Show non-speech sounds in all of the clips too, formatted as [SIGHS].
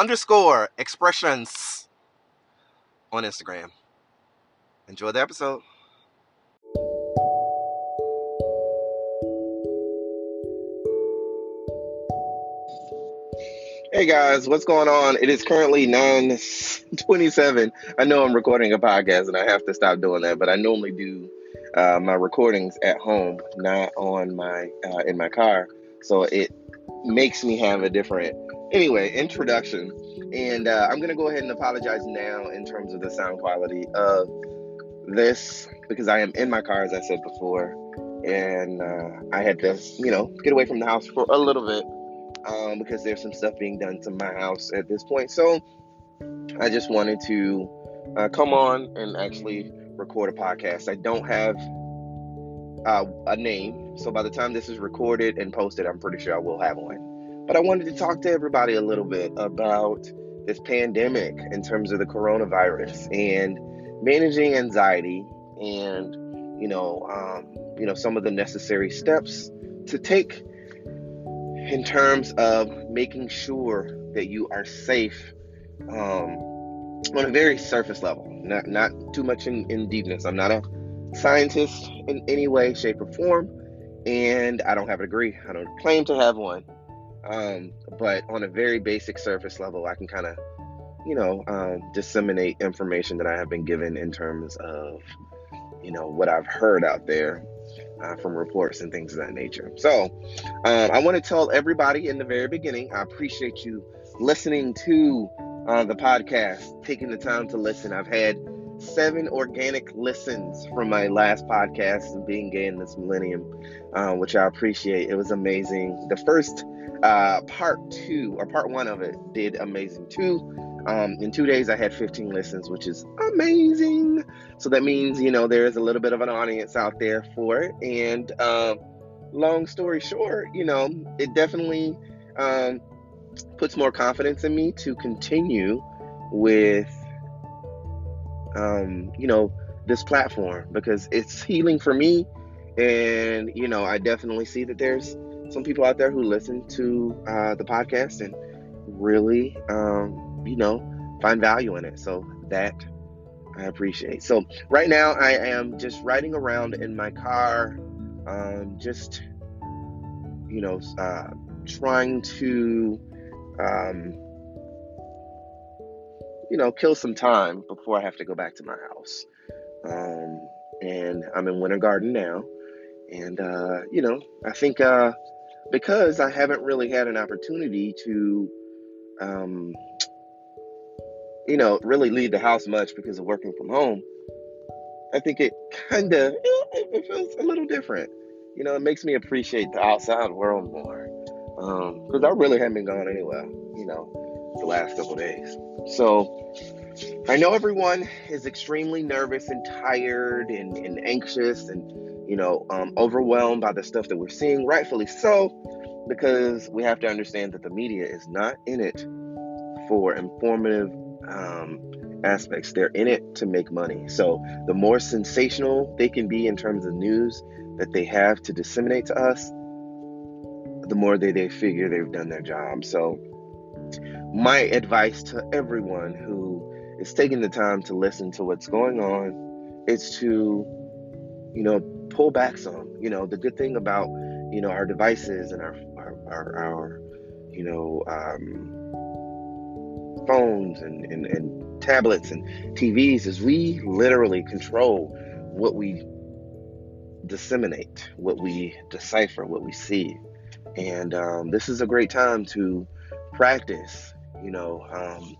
underscore expressions on Instagram. Enjoy the episode. Hey guys, what's going on? It is currently 9:27. I know I'm recording a podcast and I have to stop doing that, but I normally do uh, my recordings at home, not on my uh, in my car. So it makes me have a different anyway introduction. And uh, i'm going to go ahead and apologize now in terms of the sound quality of this because i am in my car as i said before. And uh, i had to you know get away from the house for a little bit um, because there's some stuff being done to my house at this point. So i just wanted to uh, come on and actually record a podcast. I don't have uh, a name. So by the time this is recorded and posted i'm pretty sure i will have one but I wanted to talk to everybody a little bit about this pandemic in terms of the coronavirus and managing anxiety and you know um, you know some of the necessary steps to take in terms of making sure that you are safe um, on a very surface level not not too much in, in deepness. I'm not a scientist in any way shape or form and i don't have a degree. I don't claim to have one um, but on a very basic surface level, I can kind of, you know, um, disseminate information that I have been given in terms of, you know, what I've heard out there uh, from reports and things of that nature. So um, I want to tell everybody in the very beginning, I appreciate you listening to uh, the podcast, taking the time to listen. I've had seven organic listens from my last podcast being gay in this millennium, uh, which I appreciate. It was amazing. The first uh, part two or part one of it did amazing too. Um, in two days, I had 15 listens, which is amazing. So that means, you know, there is a little bit of an audience out there for it. And um, long story short, you know, it definitely um, puts more confidence in me to continue with um, you know, this platform because it's healing for me. And, you know, I definitely see that there's some people out there who listen to uh, the podcast and really, um, you know, find value in it. So that I appreciate. So right now I am just riding around in my car, um, just, you know, uh, trying to, um, you know, kill some time before I have to go back to my house. Um, and I'm in Winter Garden now. And, uh, you know, I think uh, because I haven't really had an opportunity to, um, you know, really leave the house much because of working from home, I think it kind of it feels a little different. You know, it makes me appreciate the outside world more because um, I really haven't been going anywhere. You know, the last couple days. So I know everyone is extremely nervous and tired and, and anxious and, you know, um, overwhelmed by the stuff that we're seeing, rightfully so, because we have to understand that the media is not in it for informative um, aspects. They're in it to make money. So the more sensational they can be in terms of news that they have to disseminate to us, the more they, they figure they've done their job. So my advice to everyone who is taking the time to listen to what's going on is to, you know, pull back some. You know, the good thing about, you know, our devices and our our, our, our you know, um, phones and, and, and tablets and TVs is we literally control what we disseminate, what we decipher, what we see. And um, this is a great time to practice, you know, um,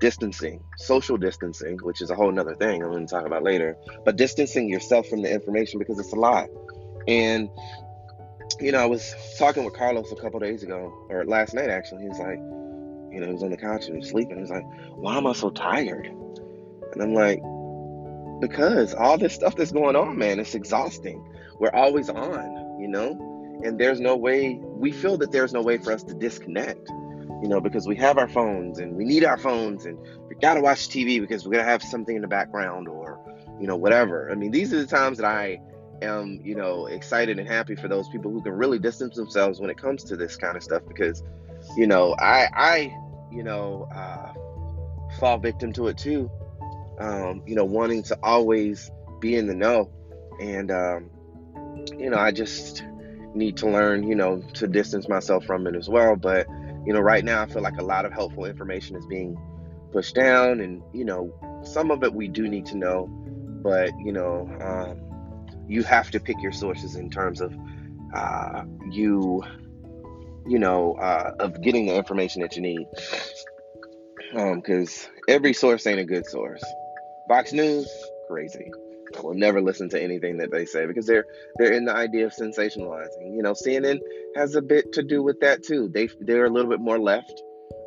distancing, social distancing, which is a whole nother thing I'm going to talk about later, but distancing yourself from the information because it's a lot. And, you know, I was talking with Carlos a couple days ago, or last night actually. He was like, you know, he was on the couch and he was sleeping. He's like, why am I so tired? And I'm like, because all this stuff that's going on, man, it's exhausting. We're always on, you know, and there's no way, we feel that there's no way for us to disconnect, you know, because we have our phones and we need our phones and we got to watch TV because we're to have something in the background or, you know, whatever. I mean, these are the times that I am, you know, excited and happy for those people who can really distance themselves when it comes to this kind of stuff because you know, I, I, you know, uh, fall victim to it too. Um, you know, wanting to always be in the know, and um, you know, I just need to learn, you know, to distance myself from it as well. But you know, right now I feel like a lot of helpful information is being pushed down, and you know, some of it we do need to know, but you know, um, you have to pick your sources in terms of uh, you you know, uh, of getting the information that you need. Because um, every source ain't a good source. Fox News, crazy. I will never listen to anything that they say because they're they're in the idea of sensationalizing. You know, CNN has a bit to do with that too. They they're a little bit more left,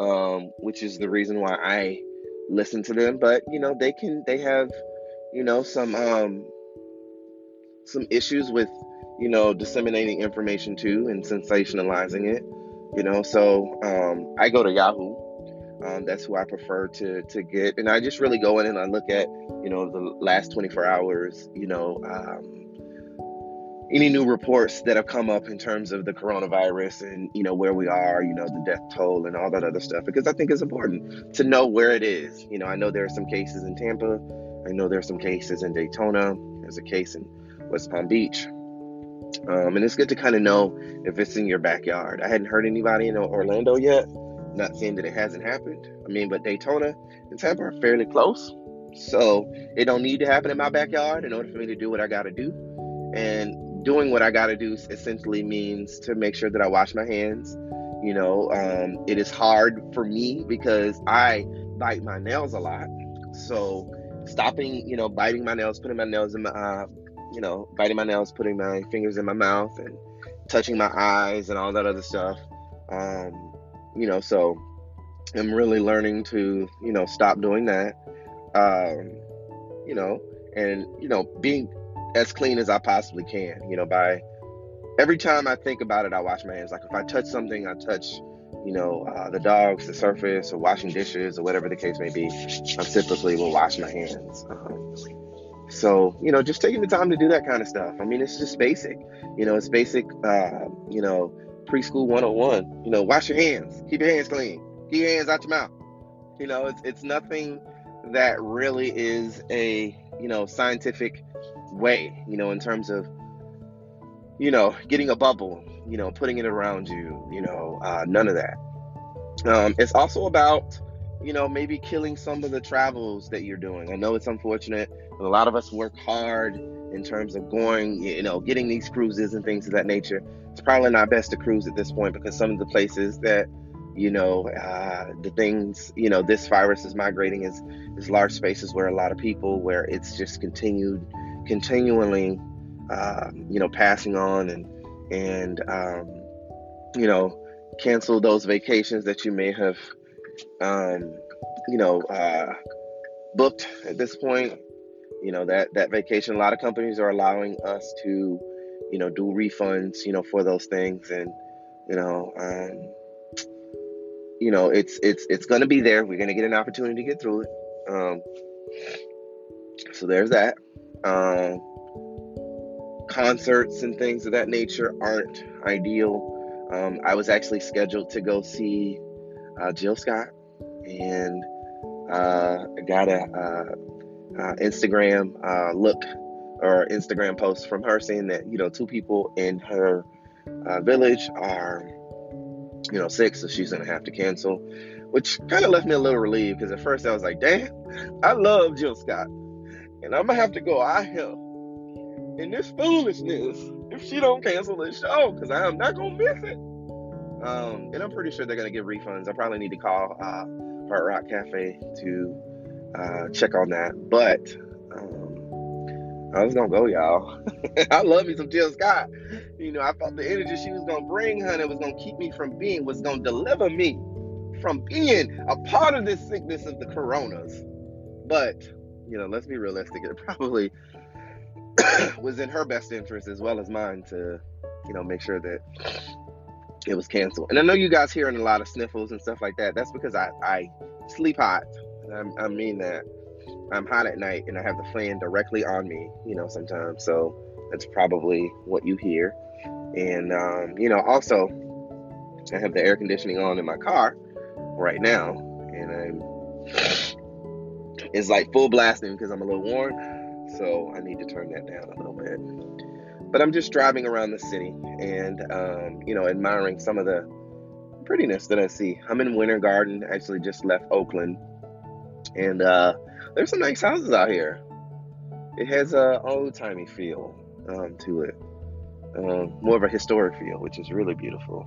um, which is the reason why I listen to them. But you know, they can they have you know some um, some issues with you know, disseminating information too and sensationalizing it. You know, so um, I go to Yahoo. Um, that's who I prefer to to get, and I just really go in and I look at you know the last 24 hours. You know, um, any new reports that have come up in terms of the coronavirus and you know where we are. You know, the death toll and all that other stuff because I think it's important to know where it is. You know, I know there are some cases in Tampa. I know there are some cases in Daytona. There's a case in West Palm Beach. Um, and it's good to kind of know if it's in your backyard. I hadn't heard anybody in Orlando yet. Not saying that it hasn't happened. I mean, but Daytona and Tampa are fairly close. So it don't need to happen in my backyard in order for me to do what I got to do. And doing what I got to do essentially means to make sure that I wash my hands. You know, um, it is hard for me because I bite my nails a lot. So stopping, you know, biting my nails, putting my nails in my uh, you know, biting my nails, putting my fingers in my mouth, and touching my eyes and all that other stuff. Um, you know, so I'm really learning to, you know, stop doing that. Um, you know, and you know, being as clean as I possibly can. You know, by every time I think about it, I wash my hands. Like if I touch something, I touch, you know, uh, the dogs, the surface, or washing dishes, or whatever the case may be. I typically will wash my hands. Um, so, you know, just taking the time to do that kind of stuff. I mean, it's just basic. You know, it's basic, uh, you know, preschool 101. You know, wash your hands, keep your hands clean, keep your hands out your mouth. You know, it's, it's nothing that really is a, you know, scientific way, you know, in terms of, you know, getting a bubble, you know, putting it around you, you know, uh, none of that. Um, it's also about, you know, maybe killing some of the travels that you're doing. I know it's unfortunate. a lot of us work hard in terms of going, you know, getting these cruises and things of that nature. It's probably not best to cruise at this point because some of the places that, you know, uh, the things, you know, this virus is migrating is, is large spaces where a lot of people, where it's just continued, continually, uh, you know, passing on and, and, um, you know, cancel those vacations that you may have um, you know, uh, booked at this point. You know that that vacation. A lot of companies are allowing us to, you know, do refunds. You know, for those things, and you know, um, you know, it's it's it's going to be there. We're going to get an opportunity to get through it. Um, so there's that. Um, concerts and things of that nature aren't ideal. Um, I was actually scheduled to go see uh, Jill Scott, and uh, I got a uh, uh Instagram uh, look or Instagram post from her saying that you know two people in her uh, village are you know sick, so she's gonna have to cancel, which kind of left me a little relieved because at first I was like, damn, I love Jill Scott, and I'm gonna have to go out here in this foolishness if she don't cancel the show because I am not gonna miss it. Um, and I'm pretty sure they're gonna give refunds. I probably need to call uh, Hard Rock Cafe to uh, check on that, but I was gonna go, y'all. [LAUGHS] I love me some Jill Scott. You know, I felt the energy she was gonna bring, honey, was gonna keep me from being, was gonna deliver me from being a part of this sickness of the coronas. But, you know, let's be realistic. It probably [COUGHS] was in her best interest as well as mine to, you know, make sure that it was canceled. And I know you guys hearing a lot of sniffles and stuff like that. That's because I, I sleep hot. I, I mean that. I'm hot at night and I have the fan directly on me, you know, sometimes. So that's probably what you hear. And, um, you know, also, I have the air conditioning on in my car right now. And I'm, it's like full blasting because I'm a little warm. So I need to turn that down a little bit. But I'm just driving around the city and, um, you know, admiring some of the prettiness that I see. I'm in Winter Garden, actually just left Oakland. And, uh, there's some nice houses out here. It has a old timey feel um, to it, um, more of a historic feel, which is really beautiful.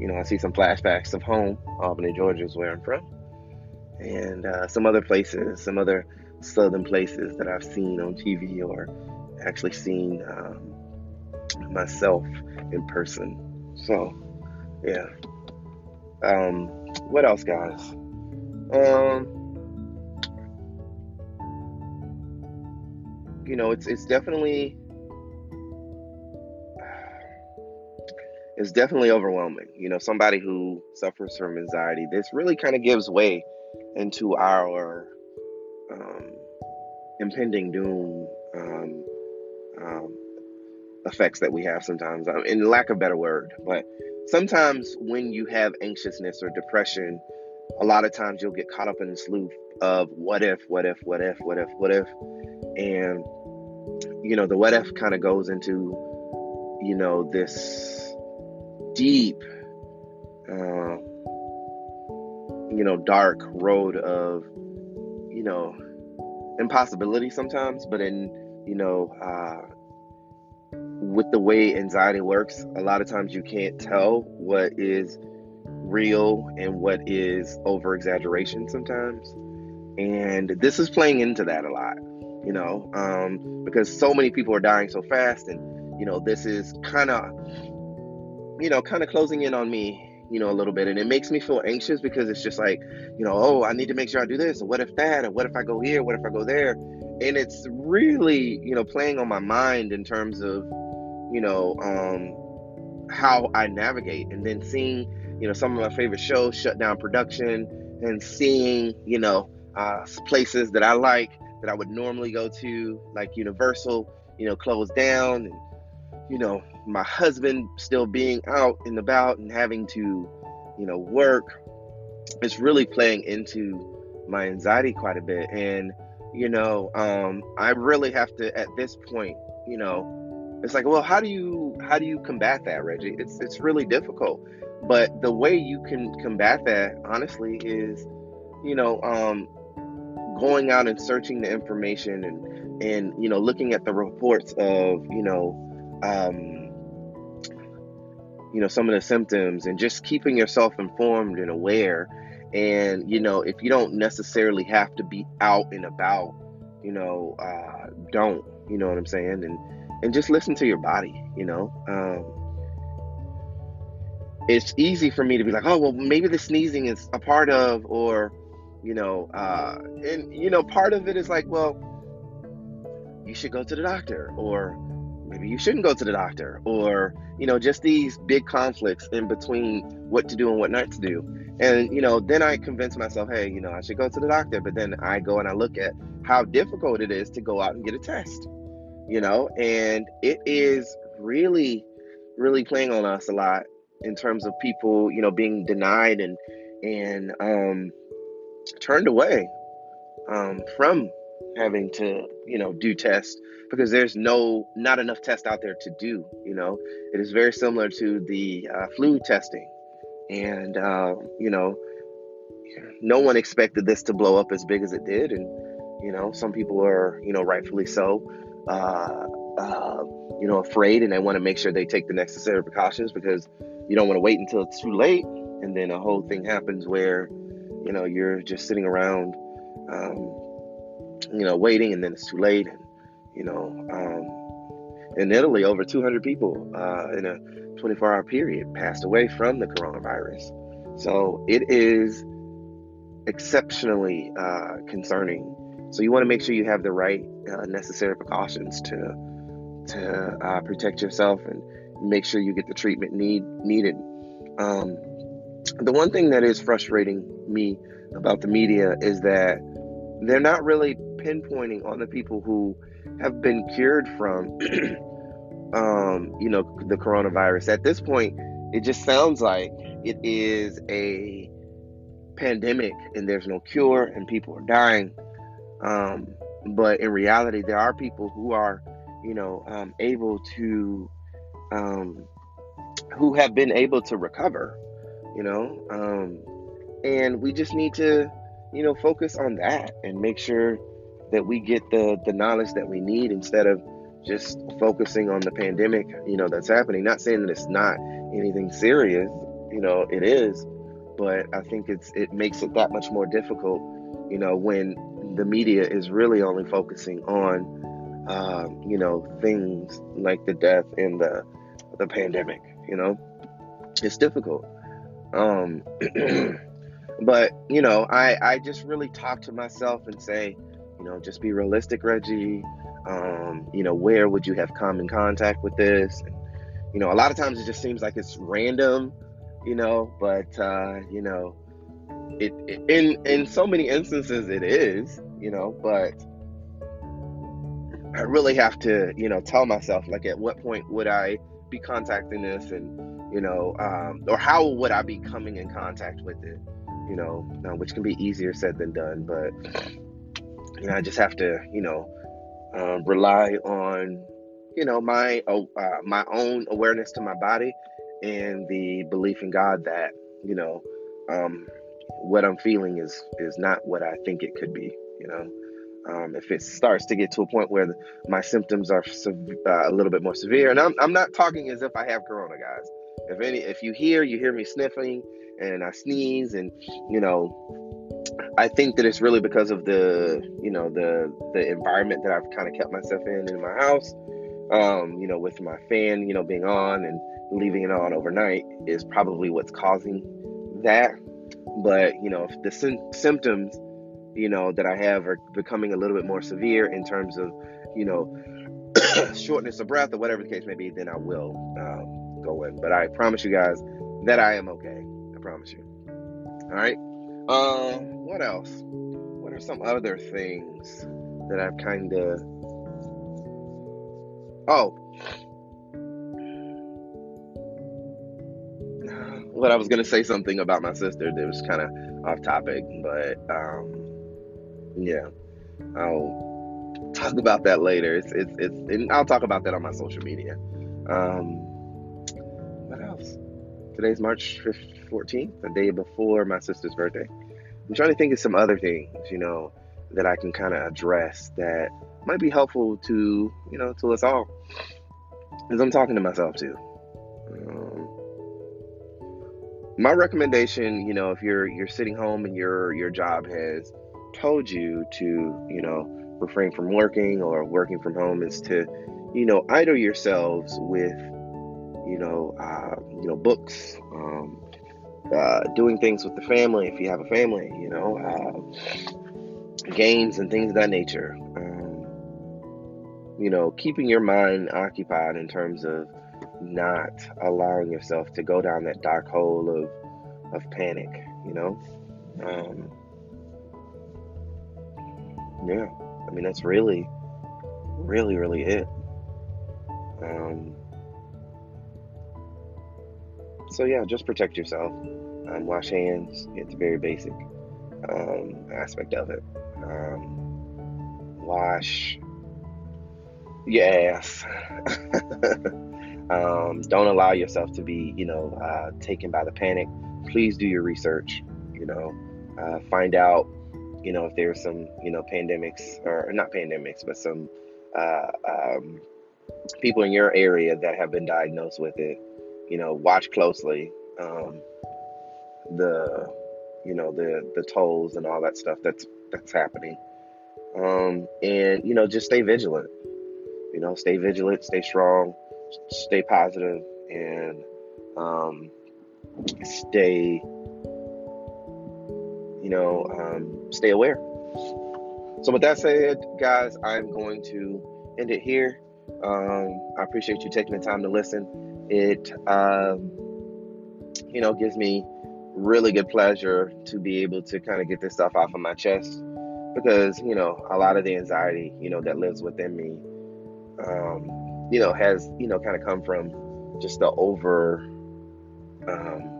You know, I see some flashbacks of home. Albany, Georgia is where I'm from, and uh, some other places, some other southern places that I've seen on TV or actually seen um, myself in person. So, yeah. Um, what else, guys? Um, you know, it's it's definitely it's definitely overwhelming. You know, somebody who suffers from anxiety, this really kind of gives way into our um, impending doom um, um, effects that we have sometimes, um, in lack of better word. But sometimes when you have anxiousness or depression, a lot of times you'll get caught up in this loop of what if, what if, what if, what if, what if, and you know, the what if kind of goes into, you know, this deep, uh, you know, dark road of, you know, impossibility sometimes, but in, you know, uh, with the way anxiety works, a lot of times you can't tell what is real and what is over exaggeration sometimes. And this is playing into that a lot you know, um, because so many people are dying so fast, and you know, this is kind of, you know, kind of closing in on me, you know, a little bit, and it makes me feel anxious because it's just like, you know, oh, I need to make sure I do this, or what if that, or what if I go here, what if I go there, and it's really, you know, playing on my mind in terms of, you know, um, how I navigate, and then seeing, you know, some of my favorite shows shut down production, and seeing, you know, uh, places that I like that I would normally go to, like Universal, you know, closed down, and you know, my husband still being out and about and having to, you know, work. It's really playing into my anxiety quite a bit, and you know, um, I really have to at this point, you know, it's like, well, how do you how do you combat that, Reggie? It's it's really difficult, but the way you can combat that, honestly, is, you know, um, going out and searching the information and and you know looking at the reports of you know um, you know some of the symptoms and just keeping yourself informed and aware. And you know if you don't necessarily have to be out and about you know uh, don't you know what i'm saying? And and just listen to your body you know? Um, it's easy for me to be like oh well maybe the sneezing is a part of or you know uh and you know part of it is like well you should go to the doctor or maybe you shouldn't go to the doctor, or you know, just these big conflicts in between what to do and what not to do. And you know, then I convince myself, hey, you know, I should go to the doctor. But then I go and I look at how difficult it is to go out and get a test. You know, and it is really, really playing on us a lot in terms of people, you know, being denied and and um, turned away um, from having to, you know, do tests because there's no not enough tests out there to do. You know, it is very similar to the uh, flu testing, and uh, you know, no one expected this to blow up as big as it did, and you know, some people are, you know, rightfully so. Uh, uh, you know, afraid and they want to make sure they take the necessary precautions because you don't want to wait until it's too late and then a whole thing happens where, you know, you're just sitting around, um, you know, waiting and then it's too late. And, you know, um, in Italy, over 200 people uh, in a 24 hour period passed away from the coronavirus. So it is exceptionally uh, concerning. So you want to make sure you have the right uh, necessary precautions to to uh, protect yourself and make sure you get the treatment need needed. Um, the one thing that is frustrating me about the media is that they're not really pinpointing on the people who have been cured from, [CLEARS THROAT] um, you know, the coronavirus. At this point, it just sounds like it is a pandemic and there's no cure and people are dying. Um, but in reality, there are people who are you know, um, able to, um, who have been able to recover, you know, um, and we just need to, you know, focus on that and make sure that we get the the knowledge that we need instead of just focusing on the pandemic, you know, that's happening. Not saying that it's not anything serious, you know, it is, but I think it's it makes it that much more difficult, you know, when the media is really only focusing on um, you know, things like the death and the the pandemic. You know, it's difficult. Um, [CLEARS THROAT] but you know, I I just really talk to myself and say, you know, just be realistic, Reggie. Um, you know, where would you have come in contact with this? And, you know, a lot of times it just seems like it's random, you know, but uh, you know, it, it in in so many instances it is, you know, but I really have to, you know, tell myself like at what point would I be contacting this and, you know, um, or how would I be coming in contact with it, you know, uh, which can be easier said than done. But, you know, I just have to, you know, um, rely on, you know, my, uh, my own awareness to my body and the belief in God that, you know, um, what I'm feeling is, is not what I think it could be, you know. Um, if it starts to get to a point where my symptoms are uh, a little bit more severe, and I'm, I'm not talking as if I have corona, guys. If any, if you hear, you hear me sniffing and I sneeze, and you know, I think that it's really because of the, you know, the the environment that I've kind of kept myself in in my house. Um, you know, with my fan, you know, being on and leaving it on overnight is probably what's causing that. But you know, if the sy- symptoms you know, that I have are becoming a little bit more severe in terms of, you know, [COUGHS] shortness of breath or whatever the case may be, then I will um, go in. But I promise you guys that I am okay. I promise you. All right. Um, what else? What are some other things that I've kind of. Oh. [SIGHS] What I was going to say something about my sister that was kind of off topic, but um, yeah, I'll talk about that later. It's it's it's, and I'll talk about that on my social media. Um, what else? Today's March fourteenth, the day before my sister's birthday. I'm trying to think of some other things, you know, that I can kind of address that might be helpful to you know to us all. Because I'm talking to myself too. Um, my recommendation, you know, if you're you're sitting home and your your job has told you to, you know, refrain from working or working from home is to, you know, idle yourselves with, you know, uh, you know, books, um, uh, doing things with the family if you have a family, you know, uh, games and things of that nature. Um, you know, keeping your mind occupied in terms of not allowing yourself to go down that dark hole of of panic, you know. Um, yeah, I mean that's really, really, really it. Um, so yeah, just protect yourself. Um, wash hands. It's a very basic um, aspect of it. Um, wash Yes. [LAUGHS] um, don't allow yourself to be, you know, uh, taken by the panic. Please do your research. You know, uh, find out, you know, if there's some, you know, pandemics or not pandemics, but some uh, um, people in your area that have been diagnosed with it. You know, watch closely um, the, you know, the the tolls and all that stuff that's that's happening. Um, and you know, just stay vigilant you know, stay vigilant, stay strong, stay positive, and um, stay, you know, um, stay aware. So, with that said, guys, I'm going to end it here. Um, I appreciate you taking the time to listen. It, um, you know, gives me really good pleasure to be able to kind of get this stuff off of my chest because, you know, a lot of the anxiety, you know, that lives within me um, you know, has you know kind of come from just the over, um,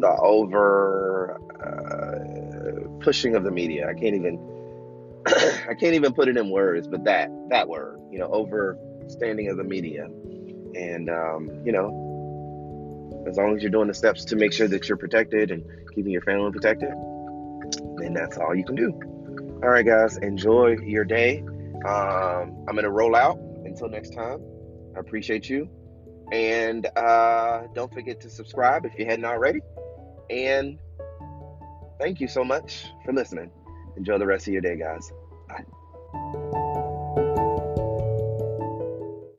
the over uh, pushing of the media. I can't even, [CLEARS THROAT] I can't even put it in words, but that that word, you know, overstanding of the media, and um, you know, as long as you're doing the steps to make sure that you're protected and keeping your family protected, then that's all you can do. All right, guys, enjoy your day. Um, I'm to roll out. Until next time, I appreciate you. And uh, don't forget to subscribe if you hadn't already. And thank you so much for listening. Enjoy the rest of your day, guys. Bye.